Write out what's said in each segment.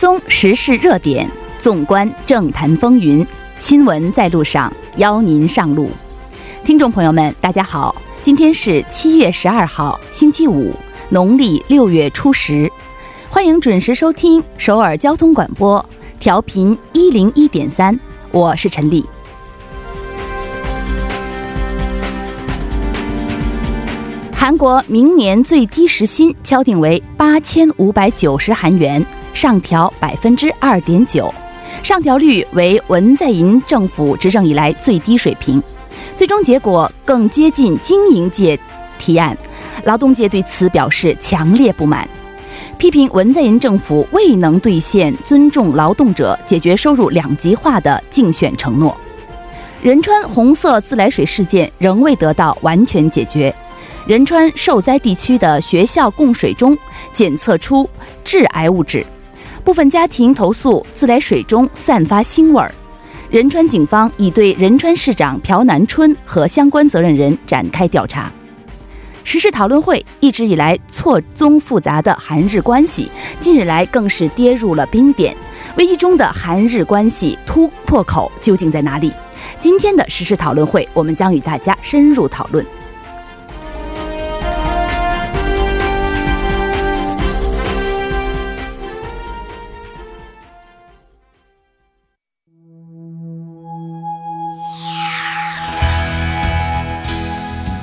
追踪时事热点，纵观政坛风云，新闻在路上，邀您上路。听众朋友们，大家好，今天是七月十二号，星期五，农历六月初十，欢迎准时收听首尔交通广播，调频一零一点三，我是陈丽。韩国明年最低时薪敲定为八千五百九十韩元，上调百分之二点九，上调率为文在寅政府执政以来最低水平。最终结果更接近经营界提案，劳动界对此表示强烈不满，批评文在寅政府未能兑现尊重劳动者、解决收入两极化的竞选承诺。仁川红色自来水事件仍未得到完全解决。仁川受灾地区的学校供水中检测出致癌物质，部分家庭投诉自来水中散发腥味儿。仁川警方已对仁川市长朴南春和相关责任人展开调查。时事讨论会一直以来错综复杂的韩日关系，近日来更是跌入了冰点。危机中的韩日关系突破口究竟在哪里？今天的时事讨论会，我们将与大家深入讨论。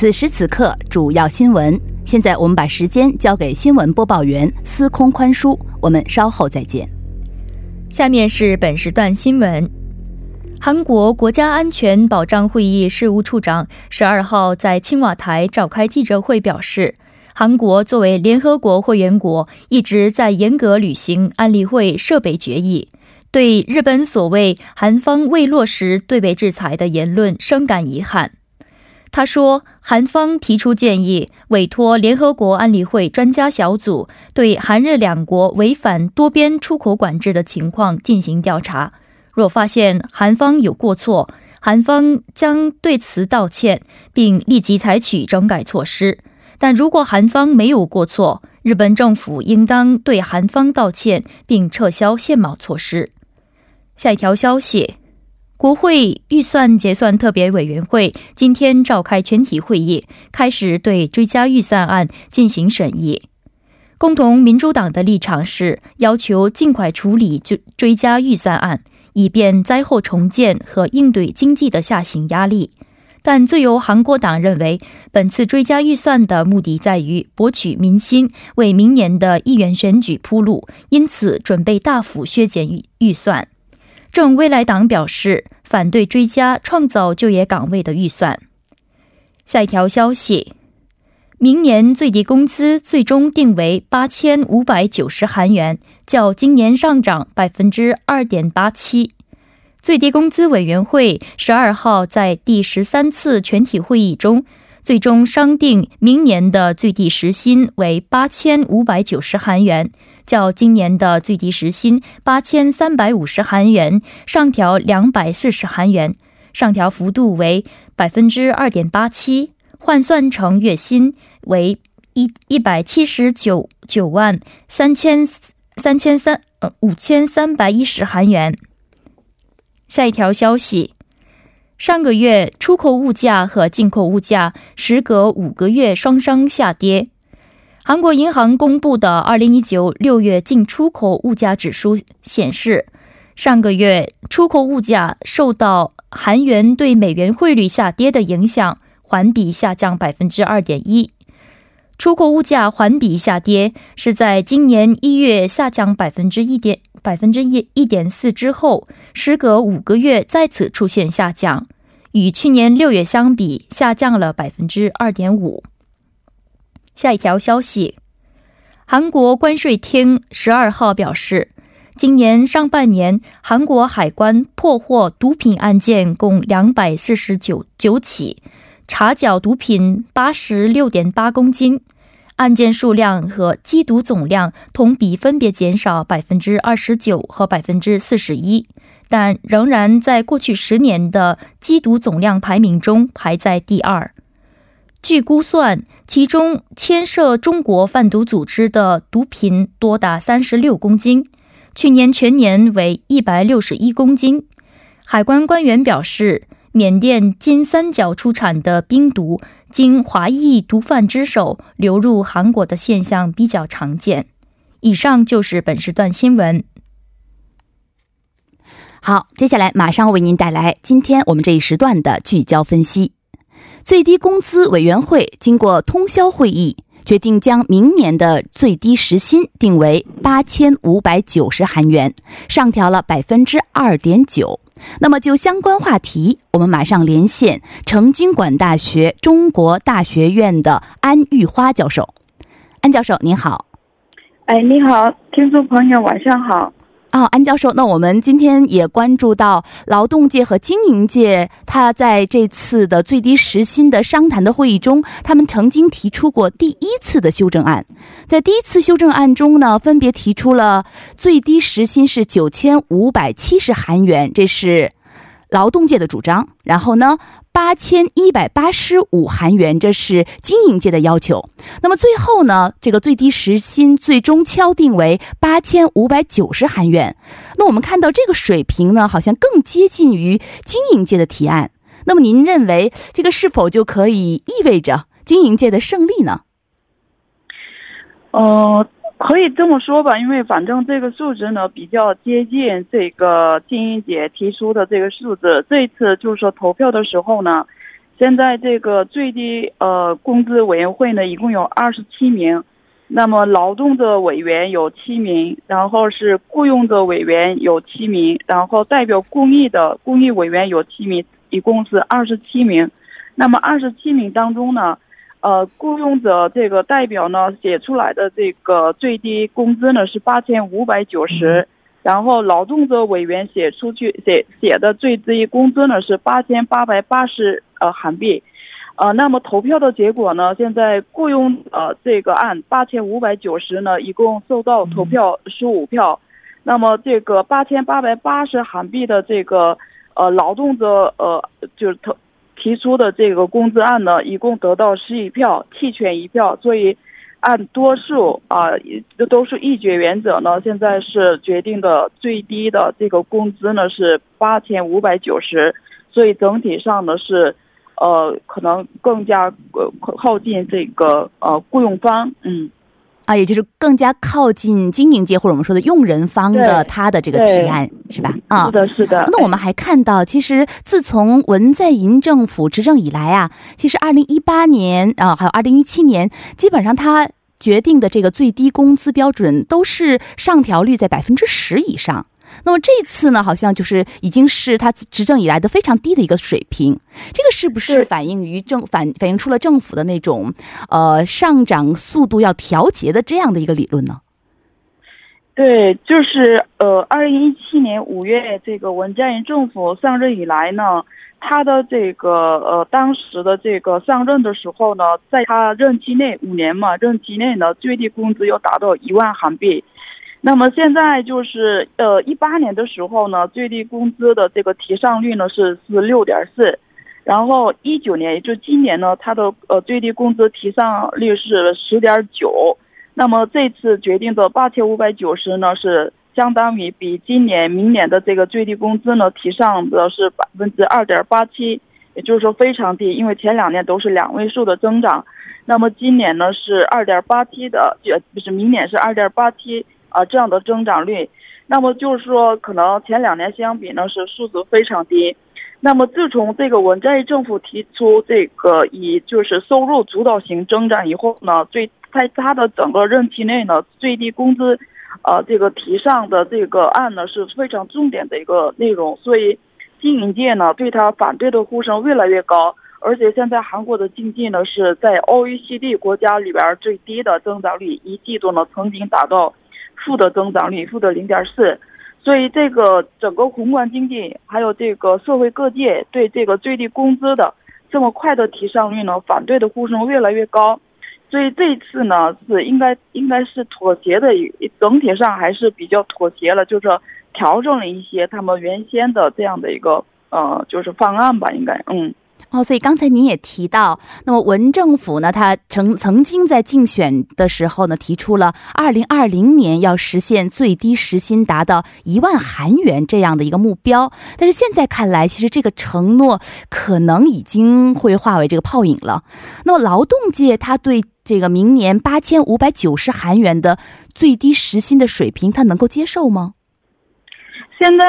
此时此刻，主要新闻。现在我们把时间交给新闻播报员司空宽叔，我们稍后再见。下面是本时段新闻：韩国国家安全保障会议事务处长十二号在青瓦台召开记者会，表示，韩国作为联合国会员国，一直在严格履行安理会设备决议，对日本所谓韩方未落实对北制裁的言论深感遗憾。他说，韩方提出建议，委托联合国安理会专家小组对韩日两国违反多边出口管制的情况进行调查。若发现韩方有过错，韩方将对此道歉，并立即采取整改措施。但如果韩方没有过错，日本政府应当对韩方道歉，并撤销限贸措施。下一条消息。国会预算结算特别委员会今天召开全体会议，开始对追加预算案进行审议。共同民主党的立场是要求尽快处理追追加预算案，以便灾后重建和应对经济的下行压力。但自由韩国党认为，本次追加预算的目的在于博取民心，为明年的议员选举铺路，因此准备大幅削减预预算。正未来党表示反对追加创造就业岗位的预算。下一条消息，明年最低工资最终定为八千五百九十韩元，较今年上涨百分之二点八七。最低工资委员会十二号在第十三次全体会议中，最终商定明年的最低时薪为八千五百九十韩元。较今年的最低时薪八千三百五十韩元上调两百四十韩元，上调幅度为百分之二点八七，换算成月薪为一一百七十九九万三千三千三呃五千三百一十韩元。下一条消息，上个月出口物价和进口物价时隔五个月双双下跌。韩国银行公布的二零一九六月进出口物价指数显示，上个月出口物价受到韩元对美元汇率下跌的影响，环比下降百分之二点一。出口物价环比下跌是在今年一月下降百分之一点百分之一点四之后，时隔五个月再次出现下降，与去年六月相比，下降了百分之二点五。下一条消息，韩国关税厅十二号表示，今年上半年，韩国海关破获毒品案件共两百四十九九起，查缴毒品八十六点八公斤，案件数量和缉毒总量同比分别减少百分之二十九和百分之四十一，但仍然在过去十年的缉毒总量排名中排在第二。据估算，其中牵涉中国贩毒组织的毒品多达三十六公斤。去年全年为一百六十一公斤。海关官员表示，缅甸金三角出产的冰毒经华裔毒贩之手流入韩国的现象比较常见。以上就是本时段新闻。好，接下来马上为您带来今天我们这一时段的聚焦分析。最低工资委员会经过通宵会议。决定将明年的最低时薪定为八千五百九十韩元，上调了百分之二点九。那么，就相关话题，我们马上连线成均馆大学中国大学院的安玉花教授。安教授，您好。哎，你好，听众朋友，晚上好。哦，安教授，那我们今天也关注到劳动界和经营界，他在这次的最低时薪的商谈的会议中，他们曾经提出过第一次的修正案。在第一次修正案中呢，分别提出了最低时薪是九千五百七十韩元，这是。劳动界的主张，然后呢，八千一百八十五韩元，这是经营界的要求。那么最后呢，这个最低时薪最终敲定为八千五百九十韩元。那我们看到这个水平呢，好像更接近于经营界的提案。那么您认为这个是否就可以意味着经营界的胜利呢？呃。可以这么说吧，因为反正这个数值呢比较接近这个金英姐提出的这个数字。这次就是说投票的时候呢，现在这个最低呃工资委员会呢一共有二十七名，那么劳动的委员有七名，然后是雇佣的委员有七名，然后代表公益的公益委员有七名，一共是二十七名。那么二十七名当中呢？呃，雇佣者这个代表呢写出来的这个最低工资呢是八千五百九十，然后劳动者委员写出去写写的最低工资呢是八千八百八十呃韩币，呃，那么投票的结果呢，现在雇佣呃这个案八千五百九十呢一共收到投票十五票，那么这个八千八百八十韩币的这个呃劳动者呃就是投。提出的这个工资案呢，一共得到十一票，弃权一票，所以按多数啊，都是一决原则呢。现在是决定的最低的这个工资呢是八千五百九十，所以整体上呢是呃可能更加呃靠近这个呃雇佣方，嗯。啊，也就是更加靠近经营界或者我们说的用人方的他的这个提案是吧？啊，是的，是的。那我们还看到，其实自从文在寅政府执政以来啊，其实二零一八年啊，还有二零一七年，基本上他决定的这个最低工资标准都是上调率在百分之十以上。那么这次呢，好像就是已经是他执政以来的非常低的一个水平。这个是不是反映于政反反映出了政府的那种呃上涨速度要调节的这样的一个理论呢？对，就是呃，二零一七年五月这个文在寅政府上任以来呢，他的这个呃当时的这个上任的时候呢，在他任期内五年嘛，任期内呢最低工资要达到一万韩币。那么现在就是呃，一八年的时候呢，最低工资的这个提上率呢是是六点四，然后一九年，也就今年呢，它的呃最低工资提上率是十点九。那么这次决定的八千五百九十呢，是相当于比今年、明年的这个最低工资呢提上的是百分之二点八七，也就是说非常低，因为前两年都是两位数的增长，那么今年呢是二点八七的，就不是明年是二点八七。啊，这样的增长率，那么就是说，可能前两年相比呢，是数字非常低。那么自从这个文在寅政府提出这个以就是收入主导型增长以后呢，最在他的整个任期内呢，最低工资，呃，这个提上的这个案呢是非常重点的一个内容，所以经营界呢对他反对的呼声越来越高。而且现在韩国的经济呢是在 OECD 国家里边最低的增长率，一季度呢曾经达到。负的增长率负的零点四，所以这个整个宏观经济还有这个社会各界对这个最低工资的这么快的提上率呢，反对的呼声越来越高。所以这一次呢，是应该应该是妥协的，整体上还是比较妥协了，就是调整了一些他们原先的这样的一个呃，就是方案吧，应该嗯。哦，所以刚才您也提到，那么文政府呢，他曾曾经在竞选的时候呢，提出了二零二零年要实现最低时薪达到一万韩元这样的一个目标。但是现在看来，其实这个承诺可能已经会化为这个泡影了。那么劳动界他对这个明年八千五百九十韩元的最低时薪的水平，他能够接受吗？现在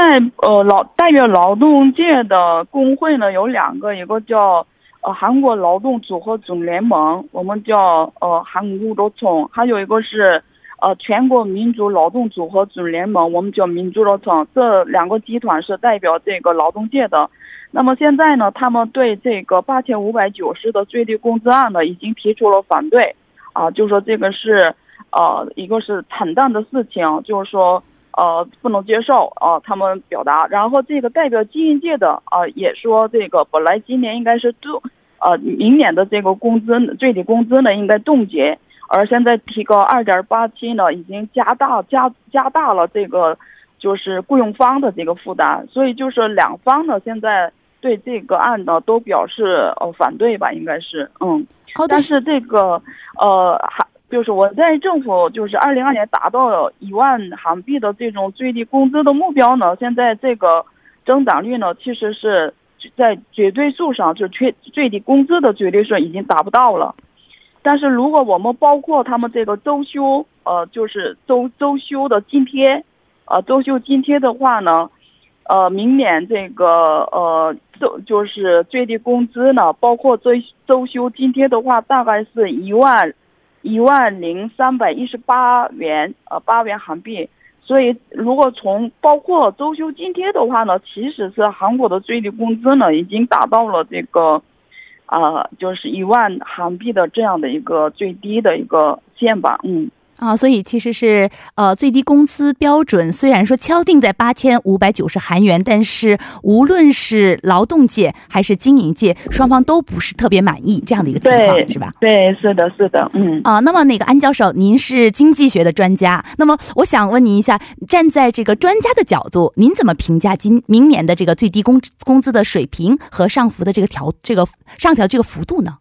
呃，劳代表劳动界的工会呢有两个，一个叫呃韩国劳动组合总联盟，我们叫呃韩国劳总，还有一个是呃全国民族劳动组合总联盟，我们叫民族劳总。这两个集团是代表这个劳动界的。那么现在呢，他们对这个八千五百九十的最低工资案呢，已经提出了反对，啊，就说这个是呃一个是惨淡的事情，就是说。呃，不能接受啊！他们表达，然后这个代表经营界的啊，也说这个本来今年应该是冻，呃，明年的这个工资最低工资呢应该冻结，而现在提高二点八七呢，已经加大加加大了这个就是雇佣方的这个负担，所以就是两方呢现在对这个案呢都表示呃反对吧，应该是嗯，但是这个呃还。就是我在政府就是二零二年达到一万韩币的这种最低工资的目标呢，现在这个增长率呢，其实是在绝对数上就缺最低工资的绝对数已经达不到了。但是如果我们包括他们这个周休，呃，就是周周休的津贴，呃，周休津贴的话呢，呃，明年这个呃就就是最低工资呢，包括周周休津贴的话，大概是一万。一万零三百一十八元，呃，八元韩币。所以，如果从包括周休津贴的话呢，其实是韩国的最低工资呢，已经达到了这个，啊，就是一万韩币的这样的一个最低的一个线吧，嗯。啊，所以其实是呃，最低工资标准虽然说敲定在八千五百九十韩元，但是无论是劳动界还是经营界，双方都不是特别满意这样的一个情况，是吧？对，是的，是的，嗯。啊，那么那个安教授，您是经济学的专家，那么我想问您一下，站在这个专家的角度，您怎么评价今明年的这个最低工工资的水平和上浮的这个调这个上调这个幅度呢？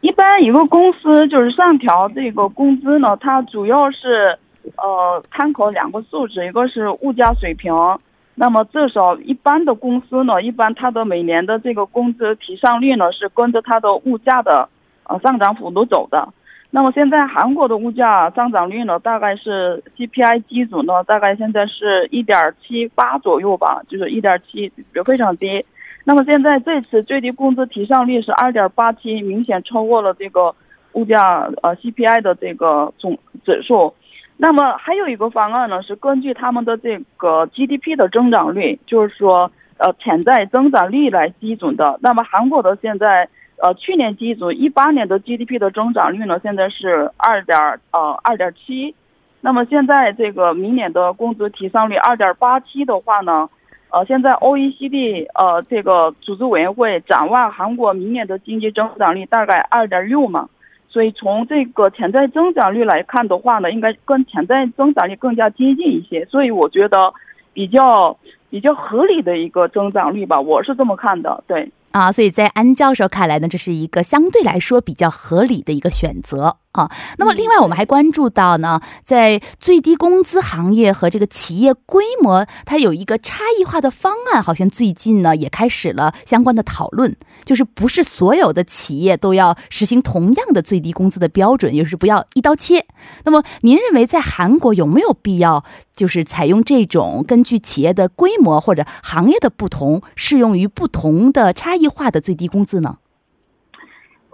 一般一个公司就是上调这个工资呢，它主要是呃参考两个数值，一个是物价水平。那么至少一般的公司呢，一般它的每年的这个工资提上率呢是跟着它的物价的呃上涨幅度走的。那么现在韩国的物价上涨率呢，大概是 CPI 基准呢，大概现在是一点七八左右吧，就是一点七，非常低。那么现在这次最低工资提上率是二点八七，明显超过了这个物价呃 CPI 的这个总指数。那么还有一个方案呢，是根据他们的这个 GDP 的增长率，就是说呃潜在增长率来基准的。那么韩国的现在呃去年基准一八年的 GDP 的增长率呢，现在是二点呃二点七。那么现在这个明年的工资提上率二点八七的话呢？呃，现在 OECD 呃这个组织委员会展望韩国明年的经济增长率大概二点六嘛，所以从这个潜在增长率来看的话呢，应该跟潜在增长率更加接近一些，所以我觉得比较比较合理的一个增长率吧，我是这么看的，对。啊，所以在安教授看来呢，这是一个相对来说比较合理的一个选择啊。那么，另外我们还关注到呢，在最低工资行业和这个企业规模，它有一个差异化的方案，好像最近呢也开始了相关的讨论，就是不是所有的企业都要实行同样的最低工资的标准，也是不要一刀切。那么，您认为在韩国有没有必要，就是采用这种根据企业的规模或者行业的不同，适用于不同的差？异异化的最低工资呢？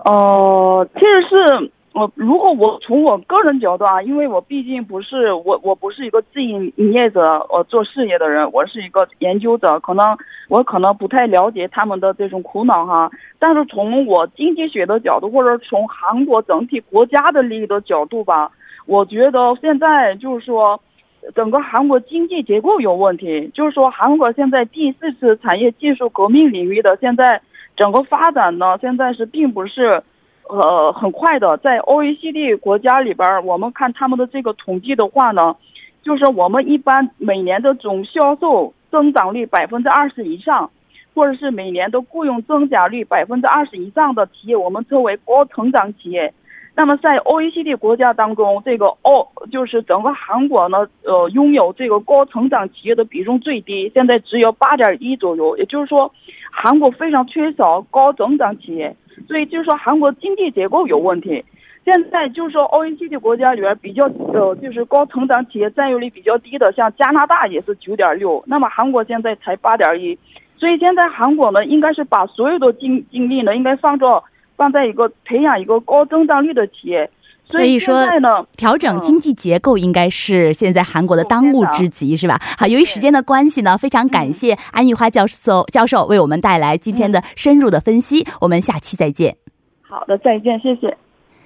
哦，其实是我如果我从我个人角度啊，因为我毕竟不是我我不是一个自营业者，我做事业的人，我是一个研究者，可能我可能不太了解他们的这种苦恼哈。但是从我经济学的角度，或者从韩国整体国家的利益的角度吧，我觉得现在就是说。整个韩国经济结构有问题，就是说韩国现在第四次产业技术革命领域的现在整个发展呢，现在是并不是，呃，很快的。在 OECD 国家里边，我们看他们的这个统计的话呢，就是我们一般每年的总销售增长率百分之二十以上，或者是每年的雇佣增加率百分之二十以上的企业，我们称为高成长企业。那么在 OECD 国家当中，这个 O，就是整个韩国呢，呃，拥有这个高成长企业的比重最低，现在只有八点一左右。也就是说，韩国非常缺少高增长企业，所以就是说韩国经济结构有问题。现在就是说 OECD 国家里边比较呃，就是高成长企业占有率比较低的，像加拿大也是九点六，那么韩国现在才八点一。所以现在韩国呢，应该是把所有的精精力呢，应该放到。放在一个培养一个高增长率的企业，所以说呢，调整经济结构应该是现在韩国的当务之急，是吧？好，由于时间的关系呢，非常感谢安玉花教授教授为我们带来今天的深入的分析，我们下期再见。好的，再见，谢谢。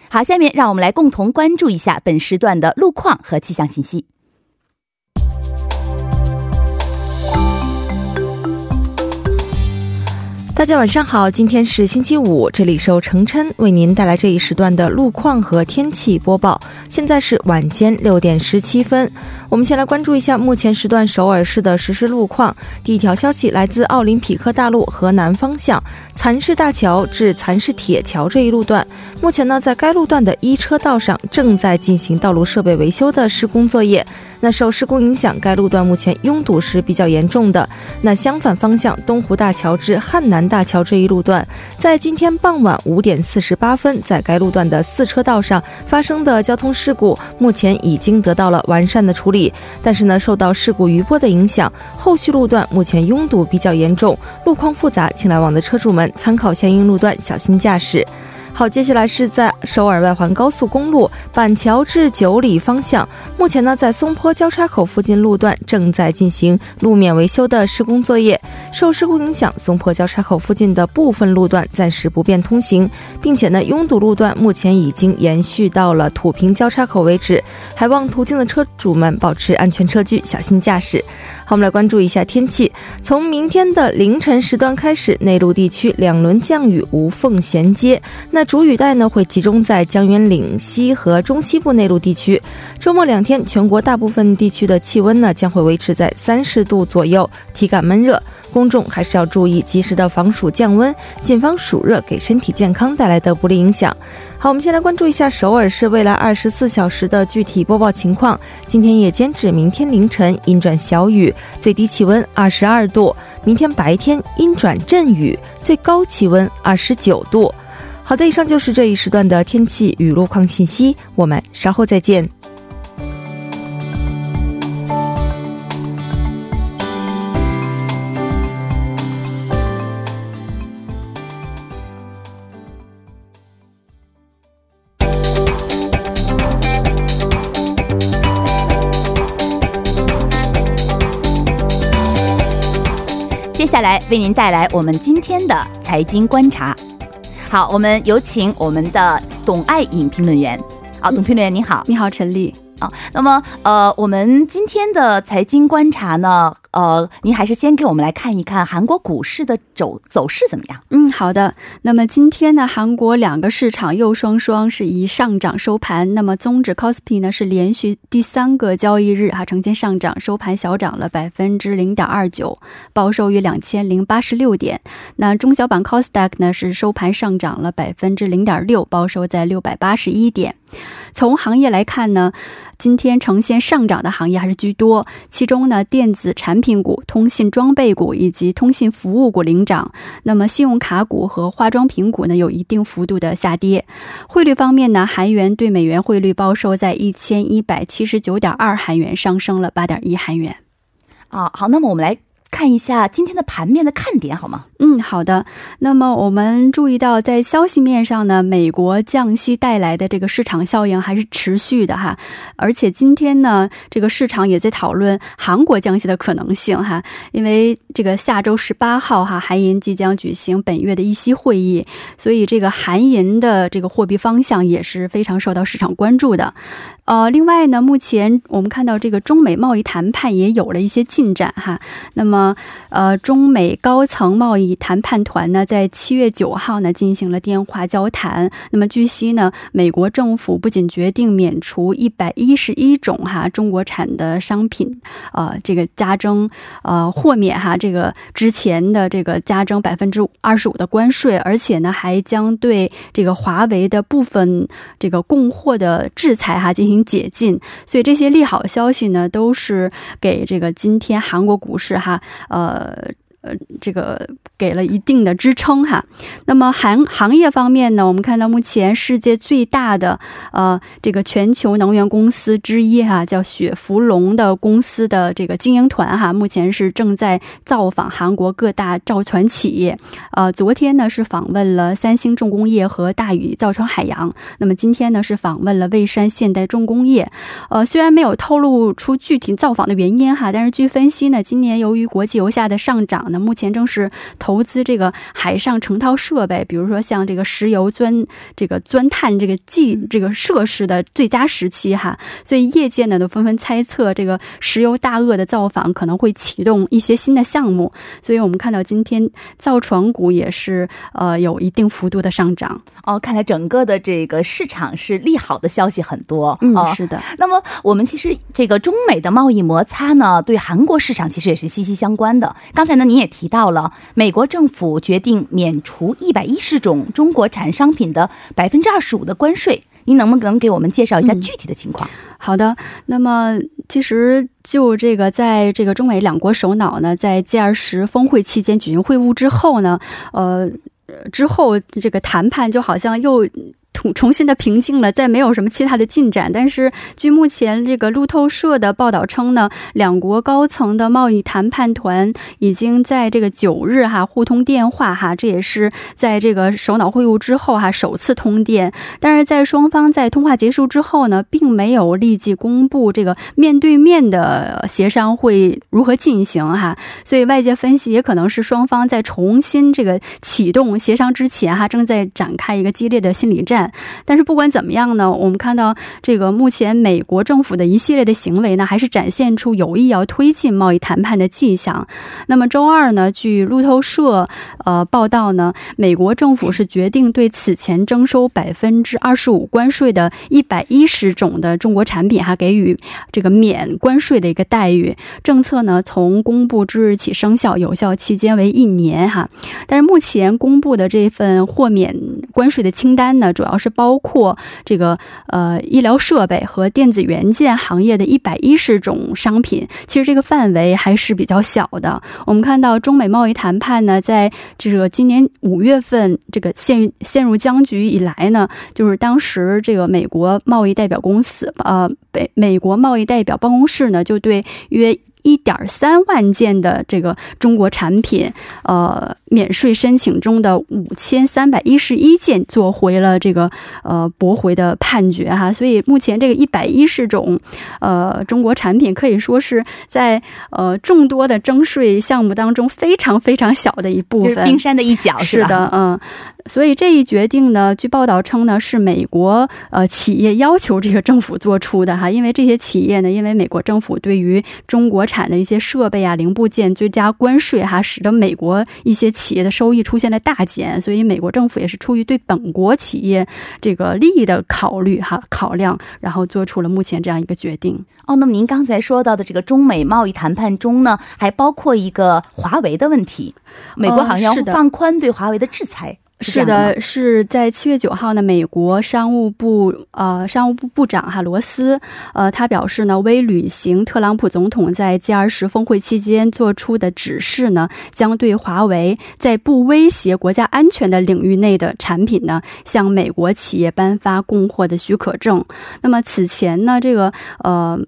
好，下面让我们来共同关注一下本时段的路况和气象信息。大家晚上好，今天是星期五，这里是由程琛为您带来这一时段的路况和天气播报。现在是晚间六点十七分，我们先来关注一下目前时段首尔市的实时路况。第一条消息来自奥林匹克大路河南方向蚕市大桥至蚕市铁桥这一路段，目前呢在该路段的一车道上正在进行道路设备维修的施工作业。那受施工影响，该路段目前拥堵是比较严重的。那相反方向东湖大桥至汉南大桥这一路段，在今天傍晚五点四十八分，在该路段的四车道上发生的交通事故，目前已经得到了完善的处理。但是呢，受到事故余波的影响，后续路段目前拥堵比较严重，路况复杂，请来往的车主们参考相应路段，小心驾驶。好，接下来是在首尔外环高速公路板桥至九里方向，目前呢在松坡交叉口附近路段正在进行路面维修的施工作业。受事故影响，松坡交叉口附近的部分路段暂时不便通行，并且呢拥堵路段目前已经延续到了土平交叉口为止。还望途经的车主们保持安全车距，小心驾驶。我们来关注一下天气。从明天的凌晨时段开始，内陆地区两轮降雨无缝衔接。那主雨带呢会集中在江源岭西和中西部内陆地区。周末两天，全国大部分地区的气温呢将会维持在三十度左右，体感闷热。公众还是要注意及时的防暑降温，谨防暑热给身体健康带来的不利影响。好，我们先来关注一下首尔市未来二十四小时的具体播报情况。今天夜间至明天凌晨阴转小雨，最低气温二十二度；明天白天阴转阵雨，最高气温二十九度。好的，以上就是这一时段的天气与路况信息，我们稍后再见。为您带来我们今天的财经观察。好，我们有请我们的董爱颖评论员。好，董评论员你好，你好，陈丽。啊，那么呃，我们今天的财经观察呢，呃，您还是先给我们来看一看韩国股市的走走势怎么样？嗯，好的。那么今天呢，韩国两个市场又双双是以上涨收盘。那么综指 Kospi 呢是连续第三个交易日哈呈现上涨，收盘小涨了百分之零点二九，报收于两千零八十六点。那中小板 Kosdaq 呢是收盘上涨了百分之零点六，报收在六百八十一点。从行业来看呢，今天呈现上涨的行业还是居多，其中呢，电子产品股、通信装备股以及通信服务股领涨。那么，信用卡股和化妆品股呢，有一定幅度的下跌。汇率方面呢，韩元对美元汇率报收在一千一百七十九点二韩元，上升了八点一韩元。啊，好，那么我们来。看一下今天的盘面的看点好吗？嗯，好的。那么我们注意到，在消息面上呢，美国降息带来的这个市场效应还是持续的哈。而且今天呢，这个市场也在讨论韩国降息的可能性哈。因为这个下周十八号哈，韩银即将举行本月的议息会议，所以这个韩银的这个货币方向也是非常受到市场关注的。呃，另外呢，目前我们看到这个中美贸易谈判也有了一些进展哈。那么，呃，中美高层贸易谈判团呢，在七月九号呢进行了电话交谈。那么，据悉呢，美国政府不仅决定免除一百一十一种哈中国产的商品，呃，这个加征呃豁免哈这个之前的这个加征百分之二十五的关税，而且呢，还将对这个华为的部分这个供货的制裁哈进行。解禁，所以这些利好消息呢，都是给这个今天韩国股市哈，呃。呃，这个给了一定的支撑哈。那么行行业方面呢，我们看到目前世界最大的呃这个全球能源公司之一哈，叫雪佛龙的公司的这个经营团哈，目前是正在造访韩国各大造船企业。呃，昨天呢是访问了三星重工业和大宇造船海洋，那么今天呢是访问了蔚山现代重工业。呃，虽然没有透露出具体造访的原因哈，但是据分析呢，今年由于国际油价的上涨。那目前正是投资这个海上成套设备，比如说像这个石油钻这个钻探这个技这个设施的最佳时期哈，所以业界呢都纷纷猜测这个石油大鳄的造访可能会启动一些新的项目，所以我们看到今天造船股也是呃有一定幅度的上涨哦，看来整个的这个市场是利好的消息很多，嗯，是的。那么我们其实这个中美的贸易摩擦呢，对韩国市场其实也是息息相关的。刚才呢，你也提到了美国政府决定免除一百一十种中国产商品的百分之二十五的关税，您能不能给我们介绍一下具体的情况？好的，那么其实就这个，在这个中美两国首脑呢，在 G 二十峰会期间举行会晤之后呢，呃，之后这个谈判就好像又。重重新的平静了，再没有什么其他的进展。但是，据目前这个路透社的报道称呢，两国高层的贸易谈判团已经在这个九日哈互通电话哈，这也是在这个首脑会晤之后哈首次通电。但是在双方在通话结束之后呢，并没有立即公布这个面对面的协商会如何进行哈。所以外界分析，也可能是双方在重新这个启动协商之前哈，正在展开一个激烈的心理战。但是不管怎么样呢，我们看到这个目前美国政府的一系列的行为呢，还是展现出有意要推进贸易谈判的迹象。那么周二呢，据路透社呃报道呢，美国政府是决定对此前征收百分之二十五关税的一百一十种的中国产品哈给予这个免关税的一个待遇。政策呢从公布之日起生效，有效期间为一年哈。但是目前公布的这份豁免关税的清单呢，主要。主要是包括这个呃医疗设备和电子元件行业的一百一十种商品，其实这个范围还是比较小的。我们看到中美贸易谈判呢，在这个今年五月份这个陷陷入僵局以来呢，就是当时这个美国贸易代表公司呃北美国贸易代表办公室呢，就对约。一点三万件的这个中国产品，呃，免税申请中的五千三百一十一件做回了这个呃驳回的判决哈，所以目前这个一百一十种呃中国产品可以说是在呃众多的征税项目当中非常非常小的一部分，冰山的一角是的，嗯。所以这一决定呢，据报道称呢，是美国呃企业要求这个政府做出的哈，因为这些企业呢，因为美国政府对于中国产的一些设备啊、零部件追加关税哈，使得美国一些企业的收益出现了大减，所以美国政府也是出于对本国企业这个利益的考虑哈考量，然后做出了目前这样一个决定。哦，那么您刚才说到的这个中美贸易谈判中呢，还包括一个华为的问题，美国好像要放宽对华为的制裁。是的，是在七月九号呢，美国商务部呃商务部部长哈罗斯呃他表示呢，为履行特朗普总统在 G 二十峰会期间做出的指示呢，将对华为在不威胁国家安全的领域内的产品呢，向美国企业颁发供货的许可证。那么此前呢，这个呃。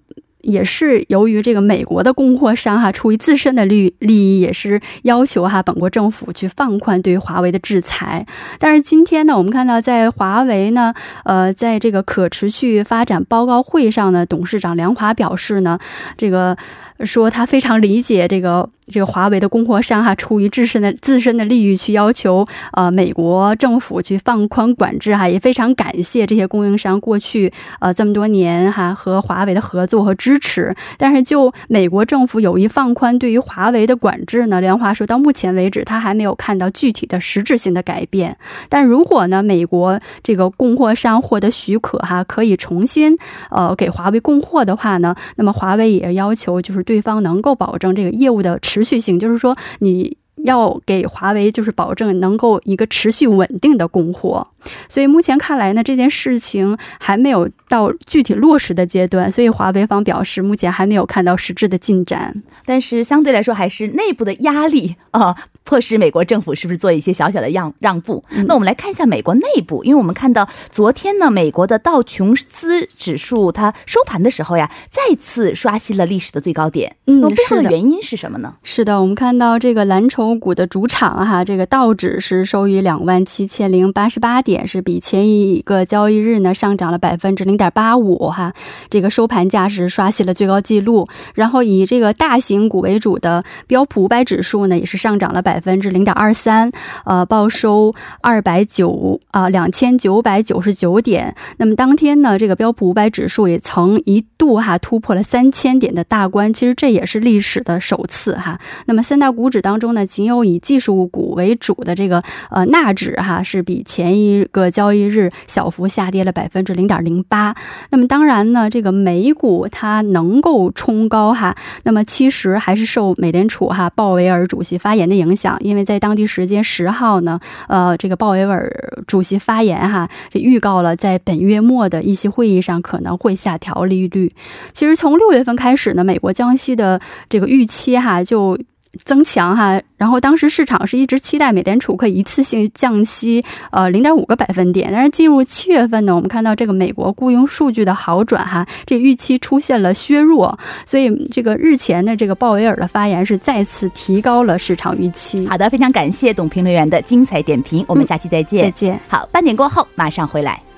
也是由于这个美国的供货商哈，出于自身的利利益，也是要求哈本国政府去放宽对华为的制裁。但是今天呢，我们看到在华为呢，呃，在这个可持续发展报告会上呢，董事长梁华表示呢，这个。说他非常理解这个这个华为的供货商哈，出于自身的自身的利益去要求呃美国政府去放宽管制哈，也非常感谢这些供应商过去呃这么多年哈和华为的合作和支持。但是就美国政府有意放宽对于华为的管制呢，梁华说到目前为止他还没有看到具体的实质性的改变。但如果呢美国这个供货商获得许可哈，可以重新呃给华为供货的话呢，那么华为也要求就是对方能够保证这个业务的持续性，就是说你。要给华为就是保证能够一个持续稳定的供货，所以目前看来呢，这件事情还没有到具体落实的阶段，所以华为方表示目前还没有看到实质的进展。但是相对来说，还是内部的压力啊，迫使美国政府是不是做一些小小的让让步？那我们来看一下美国内部，因为我们看到昨天呢，美国的道琼斯指数它收盘的时候呀，再次刷新了历史的最高点。嗯，背后的原因是什么呢？是的，我们看到这个蓝筹。股的主场哈，这个道指是收于两万七千零八十八点，是比前一个交易日呢上涨了百分之零点八五哈。这个收盘价是刷新了最高纪录。然后以这个大型股为主的标普五百指数呢，也是上涨了百分之零点二三，呃，报收二百九啊两千九百九十九点。那么当天呢，这个标普五百指数也曾一度哈突破了三千点的大关，其实这也是历史的首次哈。那么三大股指当中呢，仅有以技术股为主的这个呃纳指哈是比前一个交易日小幅下跌了百分之零点零八。那么当然呢，这个美股它能够冲高哈，那么其实还是受美联储哈鲍威尔主席发言的影响，因为在当地时间十号呢，呃，这个鲍威尔主席发言哈，这预告了在本月末的一些会议上可能会下调利率。其实从六月份开始呢，美国降息的这个预期哈就。增强哈，然后当时市场是一直期待美联储可以一次性降息，呃，零点五个百分点。但是进入七月份呢，我们看到这个美国雇佣数据的好转哈，这预期出现了削弱，所以这个日前的这个鲍威尔的发言是再次提高了市场预期。好的，非常感谢董评论员的精彩点评，我们下期再见。再见。好，半点过后马上回来。